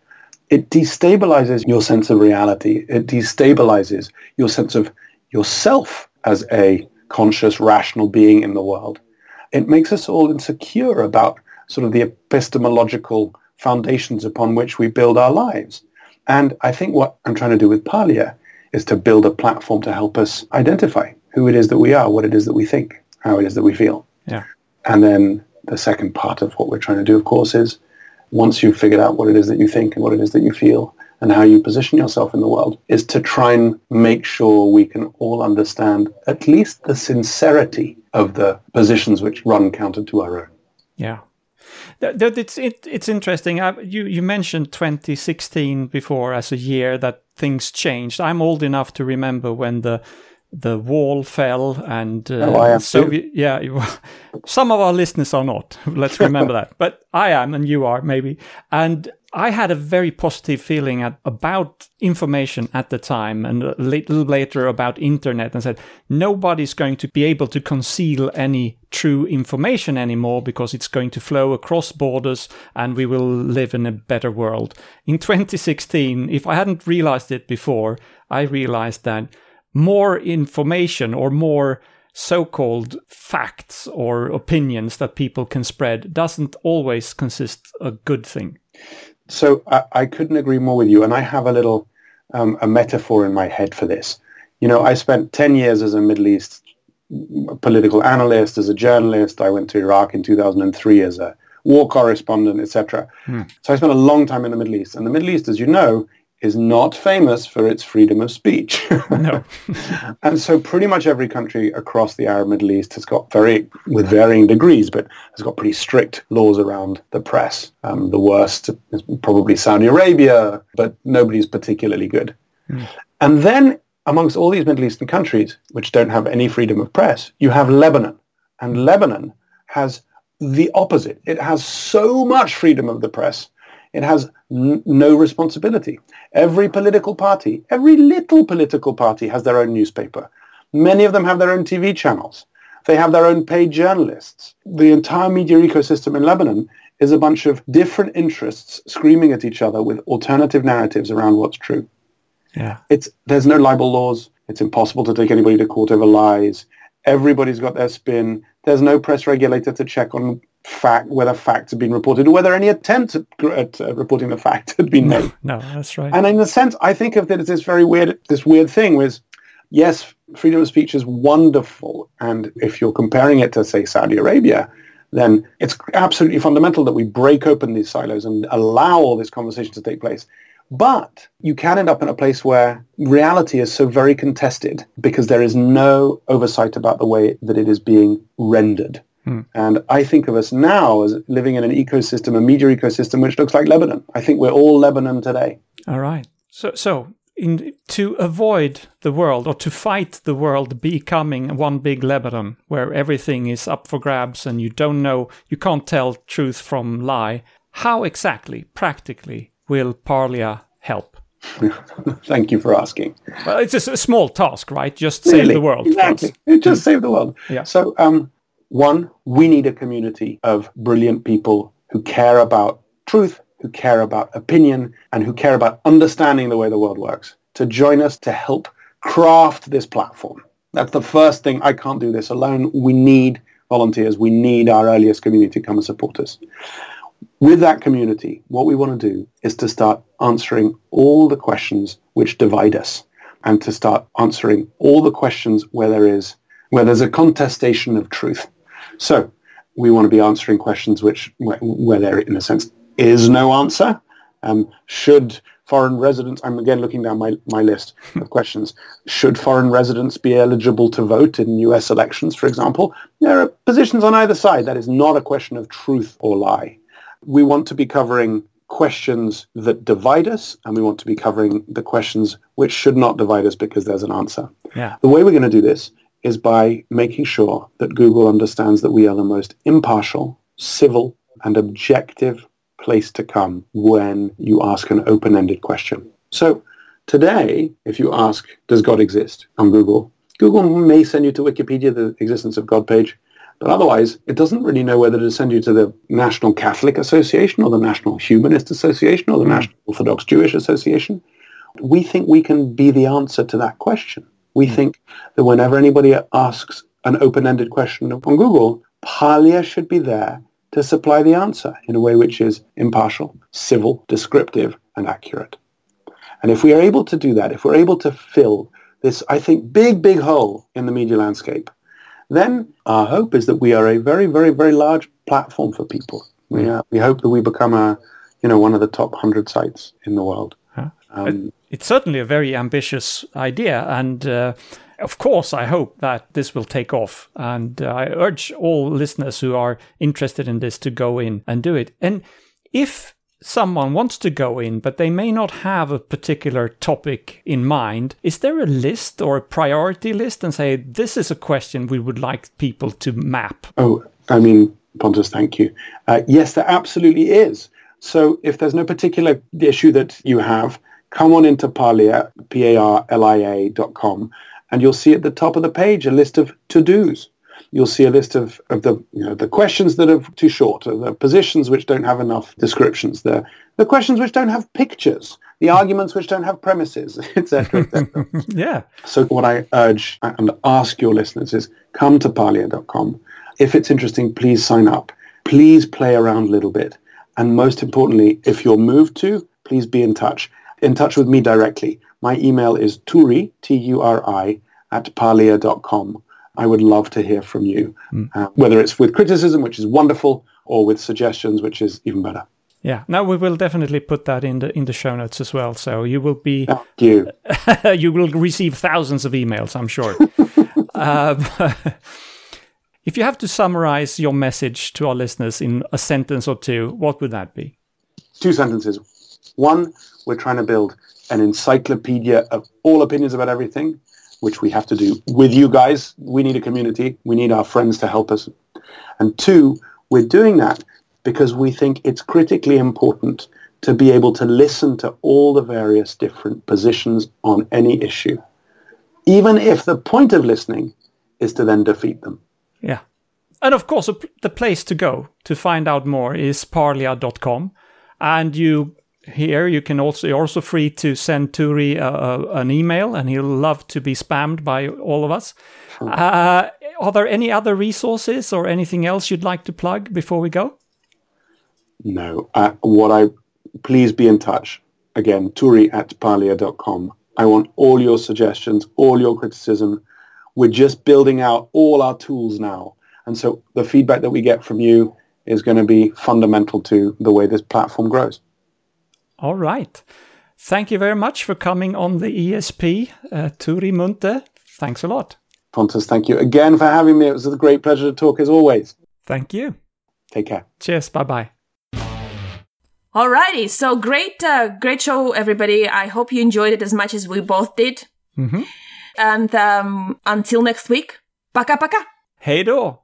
it destabilizes your sense of reality. It destabilizes your sense of yourself as a conscious, rational being in the world. It makes us all insecure about sort of the epistemological foundations upon which we build our lives. And I think what I'm trying to do with Parlia is to build a platform to help us identify who it is that we are, what it is that we think, how it is that we feel Yeah. and then the second part of what we're trying to do, of course, is once you've figured out what it is that you think and what it is that you feel and how you position yourself in the world, is to try and make sure we can all understand at least the sincerity of the positions which run counter to our own. Yeah. That, that it's it, it's interesting. I, you you mentioned 2016 before as a year that things changed. I'm old enough to remember when the the wall fell and uh, Oh, am too. Soviet. Yeah, you- some of our listeners are not. Let's remember that. But I am, and you are maybe. And I had a very positive feeling at, about information at the time, and a little later about internet, and said nobody's going to be able to conceal any true information anymore because it's going to flow across borders, and we will live in a better world. In 2016, if I hadn't realized it before, I realized that more information or more so-called facts or opinions that people can spread doesn't always consist a good thing. So I, I couldn't agree more with you. And I have a little um, a metaphor in my head for this. You know, I spent 10 years as a Middle East mm, mm, political analyst, as a journalist. I went to Iraq in 2003 as a war correspondent, etc. Hmm. So I spent a long time in the Middle East. And the Middle East, as you know, is not famous for its freedom of speech. No. And so pretty much every country across the Arab Middle East has got very, with varying degrees, but has got pretty strict laws around the press. Um, the worst is probably Saudi Arabia, but nobody's particularly good. And then amongst all these Middle Eastern countries, which don't have any freedom of press, you have Lebanon. And Lebanon has the opposite. It has so much freedom of the press. It has n- no responsibility. Every political party, every little political party has their own newspaper. Many of them have their own TV channels. They have their own paid journalists. The entire media ecosystem in Lebanon is a bunch of different interests screaming at each other with alternative narratives around what's true. Yeah. It's there's no libel laws. It's impossible to take anybody to court over lies. Everybody's got their spin. There's no press regulator to check on fact whether facts have been reported or whether any attempt at, at uh, reporting the fact had been made. No, that's right. And in a sense, I think of it as this very weird, this weird thing was, yes, freedom of speech is wonderful. And if you're comparing it to, say, Saudi Arabia, then it's absolutely fundamental that we break open these silos and allow all this conversation to take place. But you can end up in a place where reality is so very contested because there is no oversight about the way that it is being rendered. And I think of us now as living in an ecosystem, a media ecosystem, which looks like Lebanon. I think we're all Lebanon today. All right. So, so in, to avoid the world or to fight the world becoming one big Lebanon where everything is up for grabs and you don't know, you can't tell truth from lie, how exactly, practically, will Parlia help? Thank you for asking. Well, it's a small task, right? Just save Really, the world. Exactly. Just save the world. Yeah. So, um, one, we need a community of brilliant people who care about truth, who care about opinion, and who care about understanding the way the world works to join us to help craft this platform. That's the first thing. I can't do this alone. We need volunteers. We need our earliest community to come and support us. With that community, what we want to do is to start answering all the questions which divide us and to start answering all the questions where there is where there's a contestation of truth. So we want to be answering questions which where, where there, in a sense, is no answer. Um, should foreign residents, I'm again looking down my, my list of questions, should foreign residents be eligible to vote in US elections, for example? There are positions on either side. That is not a question of truth or lie. We want to be covering questions that divide us, and we want to be covering the questions which should not divide us because there's an answer. Yeah. The way we're going to do this is by making sure that Google understands that we are the most impartial, civil, and objective place to come when you ask an open-ended question. So today, if you ask, does God exist on Google, Google may send you to Wikipedia, the existence of God page, but otherwise, it doesn't really know whether to send you to the National Catholic Association or the National Humanist Association or the National Orthodox Jewish Association. We think we can be the answer to that question. We think that whenever anybody asks an open-ended question on Google, Parlia should be there to supply the answer in a way which is impartial, civil, descriptive, and accurate. And if we are able to do that, if we're able to fill this, I think, big, big hole in the media landscape, then our hope is that we are a very, very, very large platform for people. We, uh, we hope that we become a, you know, one of the top 100 sites in the world. Um, it's certainly a very ambitious idea and uh, of course i hope that this will take off and uh, i urge all listeners who are interested in this to go in and do it and if someone wants to go in but they may not have a particular topic in mind is there a list or a priority list and say this is a question we would like people to map Oh, I mean, Pontus, thank you. Uh, yes, there absolutely is. So if there's no particular issue that you have, come on into Parlia, P-A-R-L-I-A dot com, and you'll see at the top of the page a list of to-dos. You'll see a list of, of the you know the questions that are too short, the positions which don't have enough descriptions, the the questions which don't have pictures, the arguments which don't have premises, etc. etc. yeah So what I urge and ask your listeners is come to parlia.com. If it's interesting, please sign up. Please play around a little bit. And most importantly, if you're moved to, please be in touch. In touch with me directly. My email is turi, T-U-R-I, at parlia.com. I would love to hear from you, uh, whether it's with criticism, which is wonderful, or with suggestions, which is even better. yeah now we will definitely put that in the in the show notes as well so you will be Thank you. you will receive thousands of emails, I'm sure. um, if you have to summarize your message to our listeners in a sentence or two, what would that be? two sentences. One, we're trying to build an encyclopedia of all opinions about everything, which we have to do with you guys. We need a community. We need our friends to help us. And two, we're doing that because we think it's critically important to be able to listen to all the various different positions on any issue, even if the point of listening is to then defeat them. Yeah. And of course, the place to go to find out more is parlia.com. And you here you can also you're also free to send Turi uh, an email, and he'll love to be spammed by all of us. Uh, are there any other resources or anything else you'd like to plug before we go? No. Uh, what I please be in touch. Again, turi at parlia.com. I want all your suggestions, all your criticism. We're just building out all our tools now. And so the feedback that we get from you is going to be fundamental to the way this platform grows. All right. Thank you very much for coming on the ESP, uh, Turi Munthe. Thanks a lot. Pontus, thank you again for having me. It was a great pleasure to talk as always. Thank you. Take care. Cheers. Bye bye. Alrighty, so great, uh, great show, everybody. I hope you enjoyed it as much as we both did. Mhm. And um, until next week, paka paka. Hej då!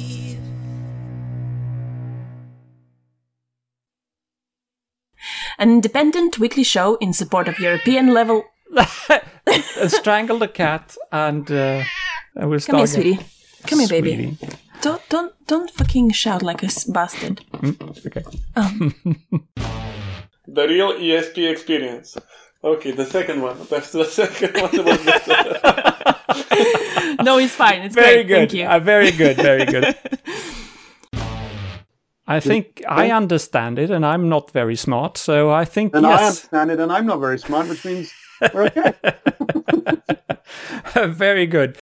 An independent weekly show in support of European level. Strangle the cat and uh, I will Come here, start. sweetie. Come here, baby. Don't, don't, don't fucking shout like a bastard. Okay. The real ESP experience. Okay, the second one. That's the second one was. No, it's fine. It's Very great. good. Thank you. Uh, very good. Very good. I think I understand it, and I'm not very smart, so I think And I understand it, and I'm not very smart, which means we're okay. very good.